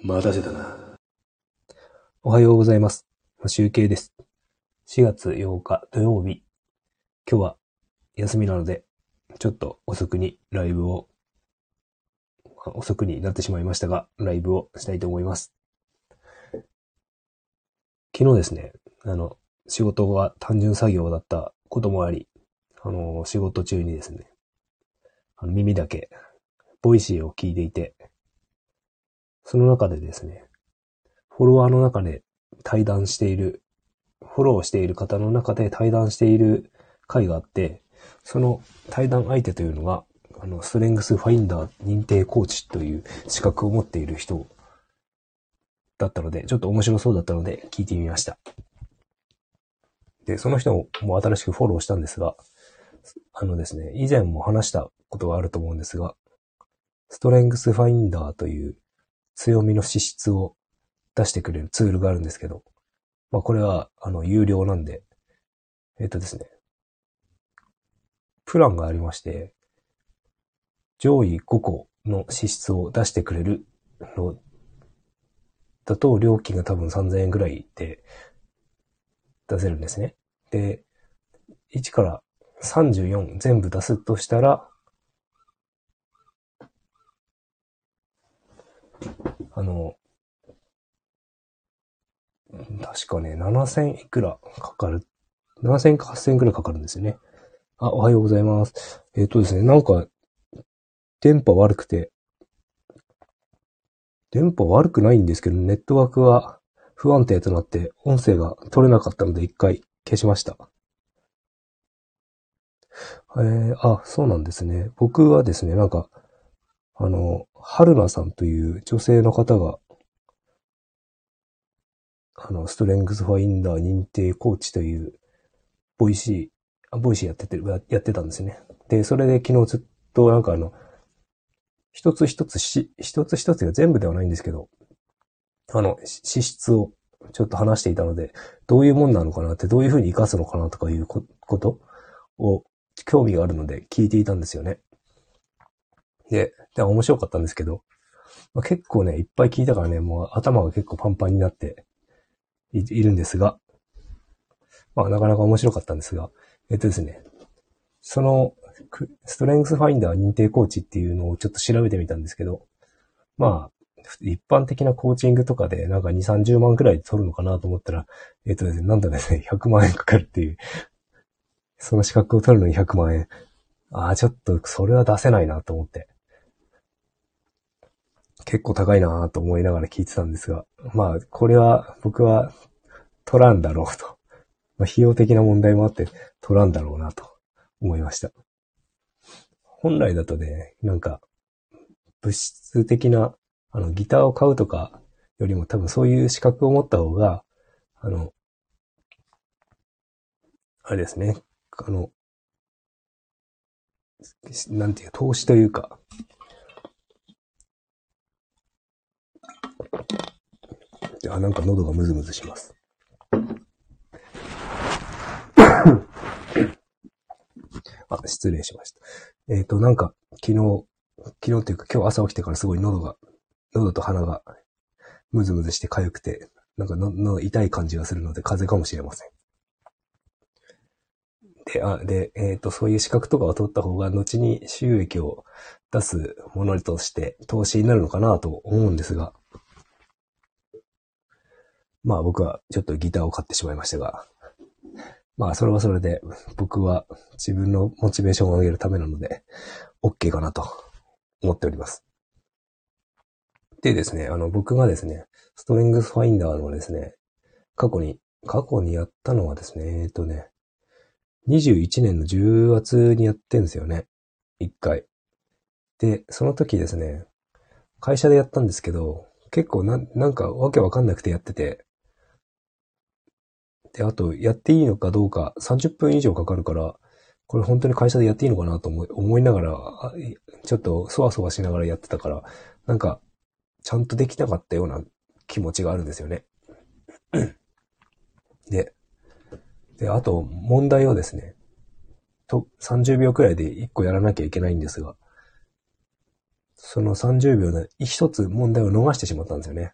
待たせたな。おはようございます。集計です。4月8日土曜日。今日は休みなので、ちょっと遅くにライブを、遅くになってしまいましたが、ライブをしたいと思います。昨日ですね、あの、仕事が単純作業だったこともあり、あの、仕事中にですね、あの耳だけ、 Voicy を聞いていて、その中でですね、フォロワーの中で対談している、フォローしている方の中で対談している回があって、その対談相手というのが、あの、ストレングスファインダー認定コーチという資格を持っている人だったので、ちょっと面白そうだったので聞いてみました。で、その人も新しくフォローしたんですが、あのですね、以前も話したことがあると思うんですが、ストレングスファインダーという強みの資質を出してくれるツールがあるんですけど、まあこれは、あの、有料なんで、えっとですね、プランがありまして、上位5個の資質を出してくれるのだと料金が多分3000円ぐらいで出せるんですね。で、1から34全部出すとしたら、あの、確かね、7000いくらかかる？7000か8000くらいかかるんですよね。あ、おはようございます。えっ、とですね、なんか、電波悪くて、電波悪くないんですけど、ネットワークが不安定となって、音声が取れなかったので一回消しました。えー、あ、そうなんですね。僕はですね、なんか、あの、春菜さんという女性の方が、あの、ストレングスファインダー認定コーチという、 Voicy、あ Voicy やってて、やってたんですね。で、それで昨日ずっとなんかあの、一つ一つし、一つ一つが全部ではないんですけど、あの、資質をちょっと話していたので、どういうもんなのかなって、どういうふうに活かすのかなとかいうことを、興味があるので聞いていたんですよね。で、で面白かったんですけど、まあ、結構ね、いっぱい聞いたからね、もう頭が結構パンパンになっているんですが、まあなかなか面白かったんですが、えっとですね、その、ストレングスファインダー認定コーチっていうのをちょっと調べてみたんですけど、まあ、一般的なコーチングとかでなんか2、30万くらい取るのかなと思ったら、えっとですね、なんとですね、100万円かかるっていう、その資格を取るのに100万円。ああ、ちょっとそれは出せないなと思って。結構高いなと思いながら聞いてたんですが、まあ、これは僕は取らんだろうと。まあ、費用的な問題もあって取らんだろうなと思いました。本来だとね、なんか、物質的な、あの、ギターを買うとかよりも多分そういう資格を持った方が、あの、あれですね、あの、なんていう、投資というか、あ、なんか喉がムズムズします。あ、失礼しました。えっ、と、なんか、昨日、昨日っていうか今日朝起きてからすごい喉が、喉と鼻がムズムズして痒くて、なんかの喉痛い感じがするので風邪かもしれません。で、あ、で、えっ、と、そういう資格とかを取った方が後に収益を出すものとして投資になるのかなと思うんですが、まあ僕はちょっとギターを買ってしまいましたが、まあそれはそれで僕は自分のモチベーションを上げるためなので、OK かなと思っております。でですね、あの僕がですね、ストレングスファインダーのですね、過去に、過去にやったのはですね、えっとね、21年の10月にやってんですよね。一回。で、その時ですね、会社でやったんですけど、結構な、なんかわけわかんなくてやってて、で、あと、やっていいのかどうか30分以上かかるから、これ本当に会社でやっていいのかなと思い思いながら、ちょっとそわそわしながらやってたから、なんか、ちゃんとできなかったような気持ちがあるんですよね。で、で、あと、問題をですね、と、30秒くらいで1個やらなきゃいけないんですが、その30秒で一つ問題を逃してしまったんですよね。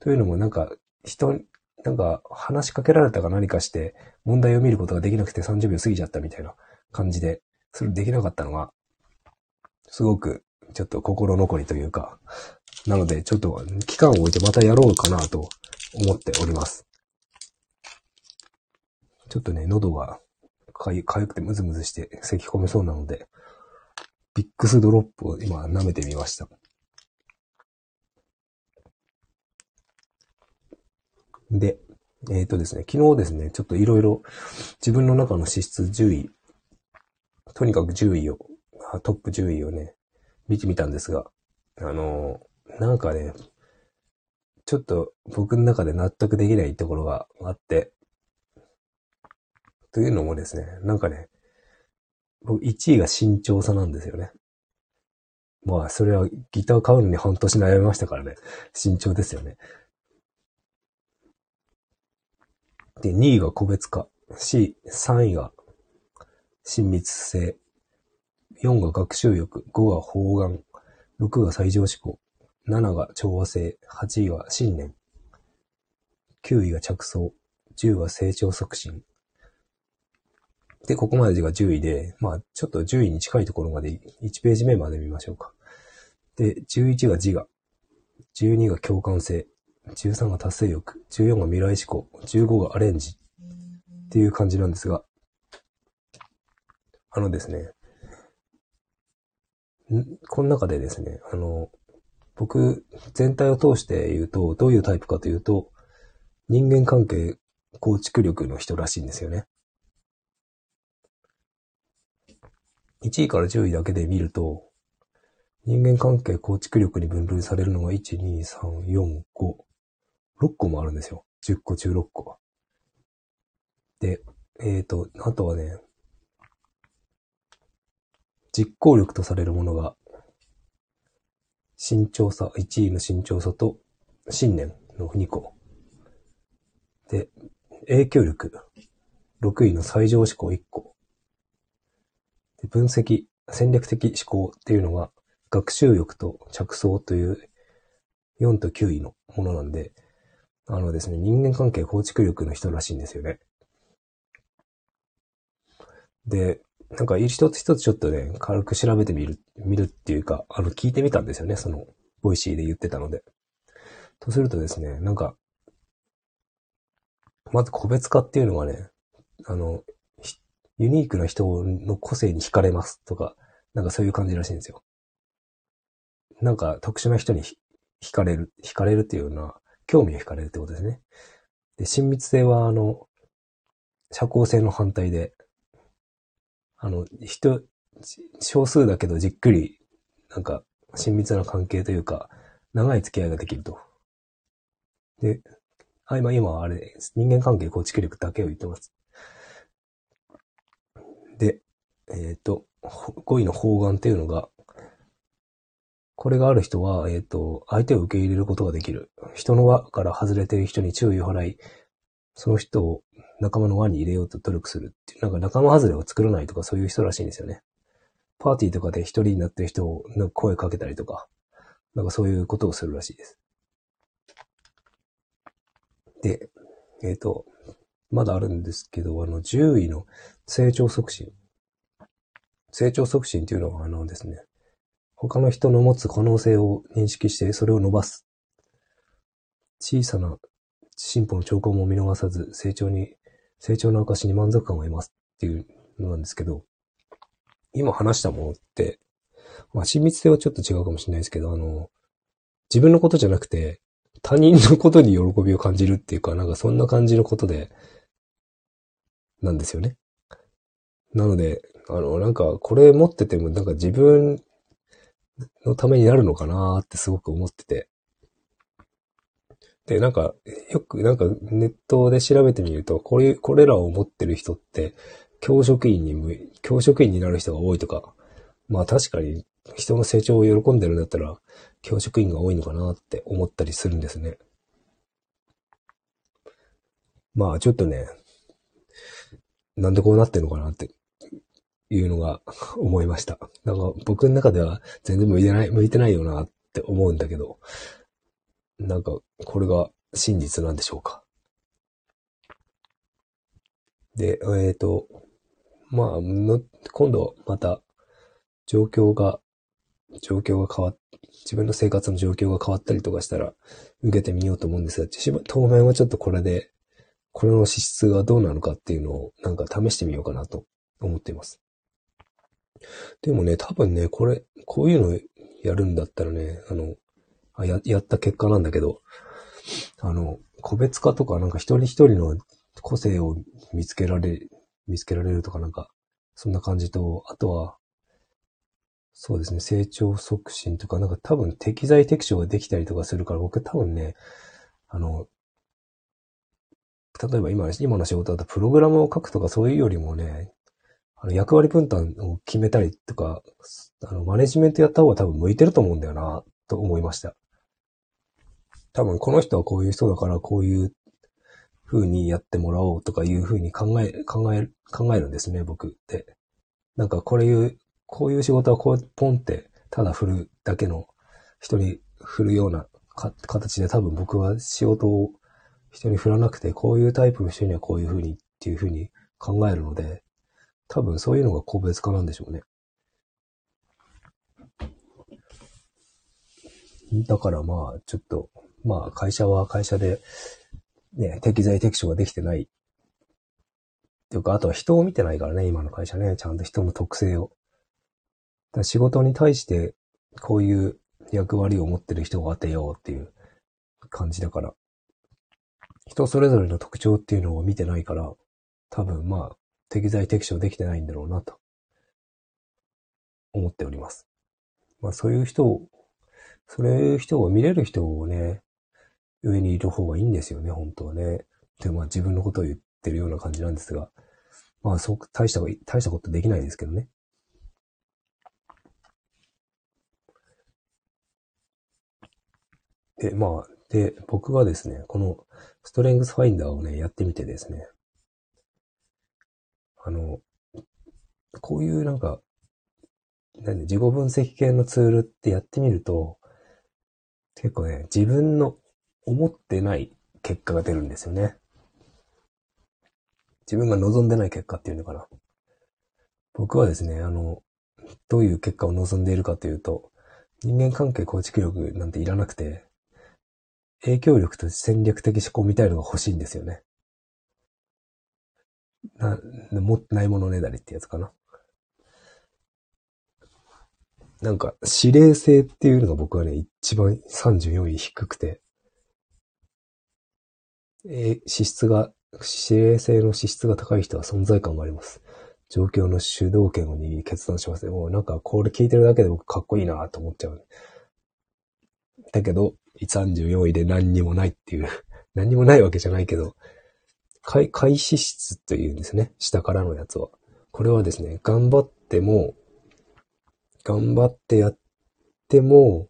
というのもなんか、人、なんか話しかけられたか何かして問題を見ることができなくて30秒過ぎちゃったみたいな感じで、それできなかったのが、すごくちょっと心残りというか、なのでちょっと期間を置いてまたやろうかなと思っております。ちょっとね、喉がかゆくてムズムズして咳き込めそうなので、ビックスドロップを今舐めてみました。で、えっ、ー、とですね、昨日ですね、ちょっといろいろ自分の中の資質10位、とにかく10位を、トップ10位をね、見てみたんですが、あのなんかね、ちょっと僕の中で納得できないところがあって、というのもですね、なんかね、僕1位が身長差なんですよね。まあ、それはギター買うのに半年悩みましたからね。身長ですよね。で、2位が個別化。C、3位が親密性。4が学習欲。5が方眼。6が最上思考。7が調和性。8位は信念。9位が着想。10は成長促進。で、ここまでが10位で、まあ、ちょっと10位に近いところまで、1ページ目まで見ましょうか。で、11が自我。12が共感性。13が達成欲。14が未来思考。15がアレンジ。っていう感じなんですが、あのですね、この中でですね、あの、僕、全体を通して言うと、どういうタイプかというと、人間関係構築力の人らしいんですよね。1位から10位だけで見ると、人間関係構築力に分類されるのが1、2、3、4、5、6個もあるんですよ。10個中6個。で、えっ、ー、と、あとはね、実行力とされるものが、慎重さ、1位の慎重さと信念の2個。で、影響力、6位の最上志向1個。で分析、戦略的思考っていうのが、学習欲と着想という4と9位のものなんで、あのですね、人間関係構築力の人らしいんですよね。で、なんか一つ一つちょっとね、軽く調べてみる、見るっていうか、あの、聞いてみたんですよね、その、 Voicy で言ってたので。とするとですね、なんか、まず個別化っていうのはね、あの、ユニークな人の個性に惹かれますとか、なんかそういう感じらしいんですよ。なんか特殊な人に惹かれる、惹かれるっていうような、興味を惹かれるってことですね。で、親密性は、あの、社交性の反対で、あの、人、少数だけどじっくり、なんか、親密な関係というか、長い付き合いができると。で、あ、今、今、あれ、人間関係構築力だけを言ってます。で、えっ、ー、と、5位の方眼っていうのが、これがある人は、えっ、ー、と、相手を受け入れることができる。人の輪から外れている人に注意を払い、その人を仲間の輪に入れようと努力するっていう、なんか仲間外れを作らないとかそういう人らしいんですよね。パーティーとかで一人になってる人を声かけたりとか、なんかそういうことをするらしいです。で、えっ、ー、と、まだあるんですけど、あの、10位の成長促進。成長促進っていうのは、あのですね、他の人の持つ可能性を認識して、それを伸ばす。小さな進歩の兆候も見逃さず、成長に、成長の証に満足感を得ますっていうのなんですけど、今話したものって、まあ、親密性はちょっと違うかもしれないですけど、あの、自分のことじゃなくて、他人のことに喜びを感じるっていうか、なんかそんな感じのことで、なんですよね。なので、あの、なんか、これ持ってても、なんか自分のためになるのかなってすごく思ってて。で、なんか、よく、なんかネットで調べてみると、これ、これらを持ってる人って、教職員に、教職員になる人が多いとか、まあ確かに人の成長を喜んでるんだったら、教職員が多いのかなって思ったりするんですね。まあちょっとね、なんでこうなってんのかなっていうのが思いました。なんか僕の中では全然向いてない、向いてないよなって思うんだけど、なんかこれが真実なんでしょうか。で、えっ、ー、と、まあ、今度また状況が、状況が変わっ、自分の生活の状況が変わったりとかしたら受けてみようと思うんですが、当面はちょっとこれで、これの資質がどうなのかっていうのをなんか試してみようかなと思っています。でもね、多分ね、これ、こういうのやるんだったらね、あの、あや、やった結果なんだけど、あの、個別化とかなんか一人一人の個性を見つけられ、見つけられるとかなんか、そんな感じと、あとは、そうですね、成長促進とか、なんか多分適材適所ができたりとかするから、僕多分ね、あの、例えば今、今の仕事だとプログラムを書くとかそういうよりもね、あの役割分担を決めたりとか、あの、マネジメントやった方が多分向いてると思うんだよな、と思いました。多分この人はこういう人だからこういう風にやってもらおうとかいう風に考え、考え、考えるんですね、僕って。なんかこれいう、こういう仕事はこうポンってただ振るだけの人に振るようなか形で多分僕は仕事を人に振らなくて、こういうタイプの人にはこういう風にっていう風に考えるので、多分そういうのが個別化なんでしょうね。だからまあ、ちょっと、まあ会社は会社で、ね、適材適所ができてない。っていうか、あとは人を見てないからね、今の会社ね、ちゃんと人の特性を。だ仕事に対して、こういう役割を持ってる人を当てようっていう感じだから。人それぞれの特徴っていうのを見てないから、多分まあ、適材適所できてないんだろうなと、思っております。まあそういう人を、そういう人を見れる人をね、上にいる方がいいんですよね、本当はね。で、まあ自分のことを言ってるような感じなんですが、まあそう、大した、大したことできないですけどね。で、まあ、で、僕がですね、このストレングスファインダーをね、やってみてですね、あの、こういうなんか、なんで自己分析系のツールってやってみると、結構ね、自分の思ってない結果が出るんですよね。自分が望んでない結果っていうのかな。僕はですね、あの、どういう結果を望んでいるかというと、人間関係構築力なんていらなくて、影響力と戦略的思考みたいのが欲しいんですよね。な、持ってないものねだりってやつかな。なんか、指令性っていうのが僕はね、一番34位低くて、え、資質が、指令性の資質が高い人は存在感があります。状況の主導権を握り決断しますね。もうなんかこれ聞いてるだけで僕かっこいいなと思っちゃう。だけど、34位で何にもないっていう何にもないわけじゃないけど、開始質というんですね。下からのやつは。これはですね、頑張っても、頑張ってやっても、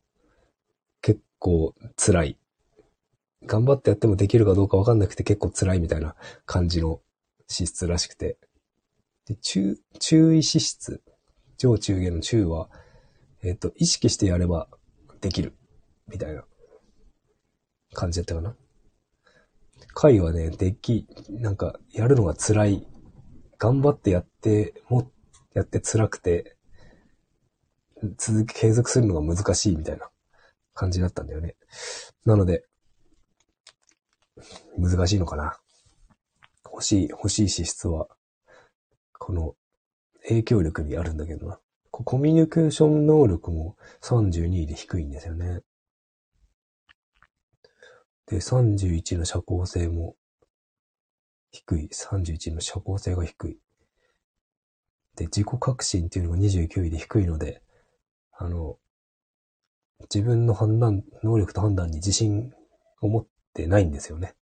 結構辛い。頑張ってやってもできるかどうかわかんなくて結構辛いみたいな感じの資質らしくて。で、中、注意資質。上中下の中は、えっ、ー、と、意識してやればできる。みたいな感じだったかな。回はね、でき、なんか、やるのが辛い。頑張ってやって、も、やって辛くて、続き、継続するのが難しいみたいな感じだったんだよね。なので、難しいのかな。欲しい、欲しい資質は、この影響力にあるんだけどな。コミュニケーション能力も32位で低いんですよね。で、31の社交性も低い。31の社交性が低い。で、自己革新っていうのが29位で低いので、あの、自分の判断、能力と判断に自信を持ってないんですよね。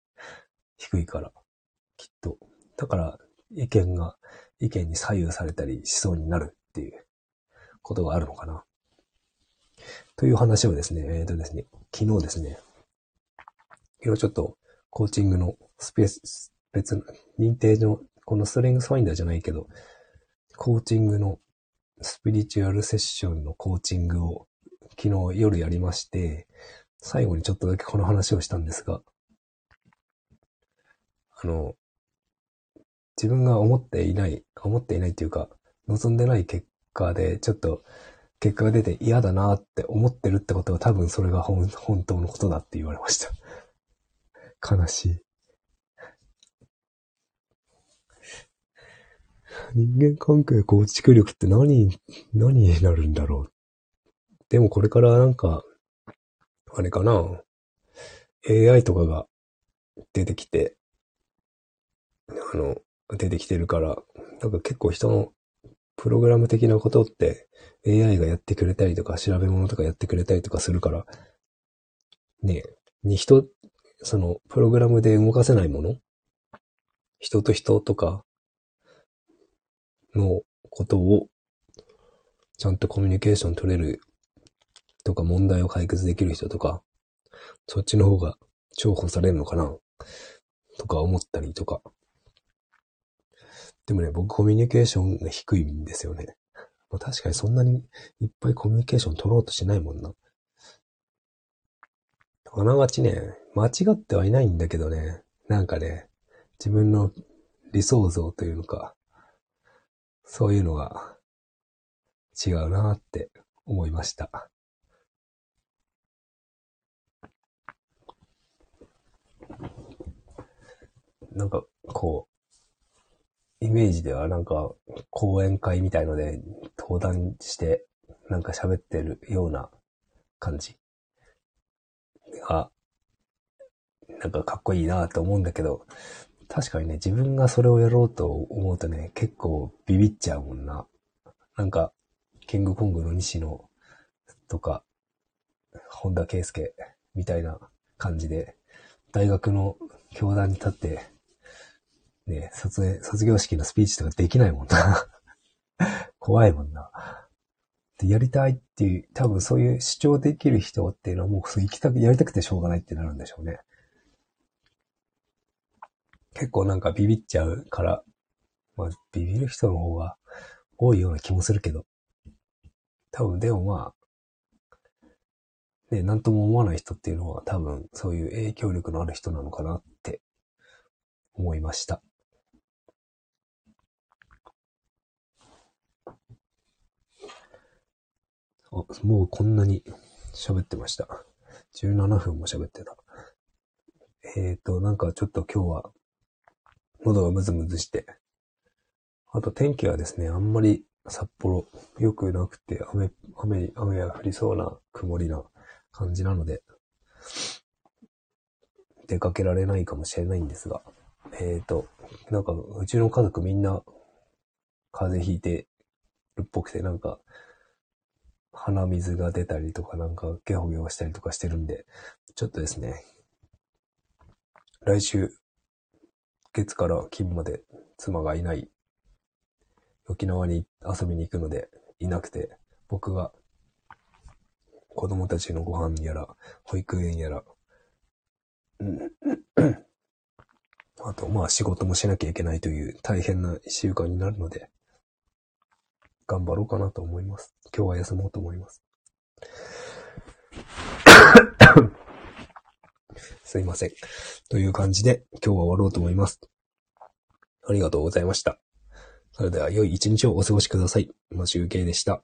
低いから。きっと。だから、意見が、意見に左右されたりしそうになるっていうことがあるのかな。という話をですね、えっ、ー、とですね、昨日ですね、今日ちょっとコーチングのスペース、別の、認定の、このストレングスファインダーじゃないけど、コーチングの、スピリチュアルセッションのコーチングを昨日夜やりまして、最後にちょっとだけこの話をしたんですが、あの、自分が思っていない、思っていないっていうか、望んでない結果で、ちょっと結果が出て嫌だなって思ってるってことは多分それが本当のことだって言われました。悲しい。人間関係構築力って何、何になるんだろう。でもこれからなんか、あれかな。AI とかが出てきて、あの、出てきてるから、なんか結構人のプログラム的なことって AI がやってくれたりとか、調べ物とかやってくれたりとかするから、ねに人、その、プログラムで動かせないもの？人と人とか？のことを、ちゃんとコミュニケーション取れるとか問題を解決できる人とか、そっちの方が重宝されるのかな？とか思ったりとか。でもね、僕コミュニケーションが低いんですよね。ま、確かにそんなにいっぱいコミュニケーション取ろうとしないもんな。あながちね、間違ってはいないんだけどね、なんかね、自分の理想像というのか、そういうのが違うなって思いました。なんか、こう、イメージではなんか、講演会みたいので登壇して、なんか喋ってるような感じが、なんかかっこいいなと思うんだけど、確かにね、自分がそれをやろうと思うとね、結構ビビっちゃうもんな。なんか、キングコングの西野とか、本田圭佑みたいな感じで、大学の教壇に立って、ね、卒卒業式のスピーチとかできないもんな。怖いもんな。で、やりたいっていう、多分そういう主張できる人っていうのはもうそう行きたく、やりたくてしょうがないってなるんでしょうね。結構なんかビビっちゃうから、まあビビる人の方が多いような気もするけど、多分でもまあ、ね、なんとも思わない人っていうのは多分そういう影響力のある人なのかなって思いました。あ、もうこんなに喋ってました。17分も喋ってた。えっ、ー、と、なんかちょっと今日は喉がムズムズして。あと天気はですね、あんまり札幌良くなくて、雨、雨、雨が降りそうな曇りな感じなので、出かけられないかもしれないんですが、えっ、ー、と、なんか、うちの家族みんな、風邪ひいてるっぽくて、なんか、鼻水が出たりとか、なんか、ゲホゲホしたりとかしてるんで、ちょっとですね、来週、月から金まで妻がいない沖縄に遊びに行くのでいなくて、僕が子供たちのご飯やら、保育園やら、あと、まあ仕事もしなきゃいけないという大変な一週間になるので、頑張ろうかなと思います。今日は休もうと思います。すいません。という感じで今日は終わろうと思います。ありがとうございました。それでは良い一日をお過ごしください。マシュウケイでした。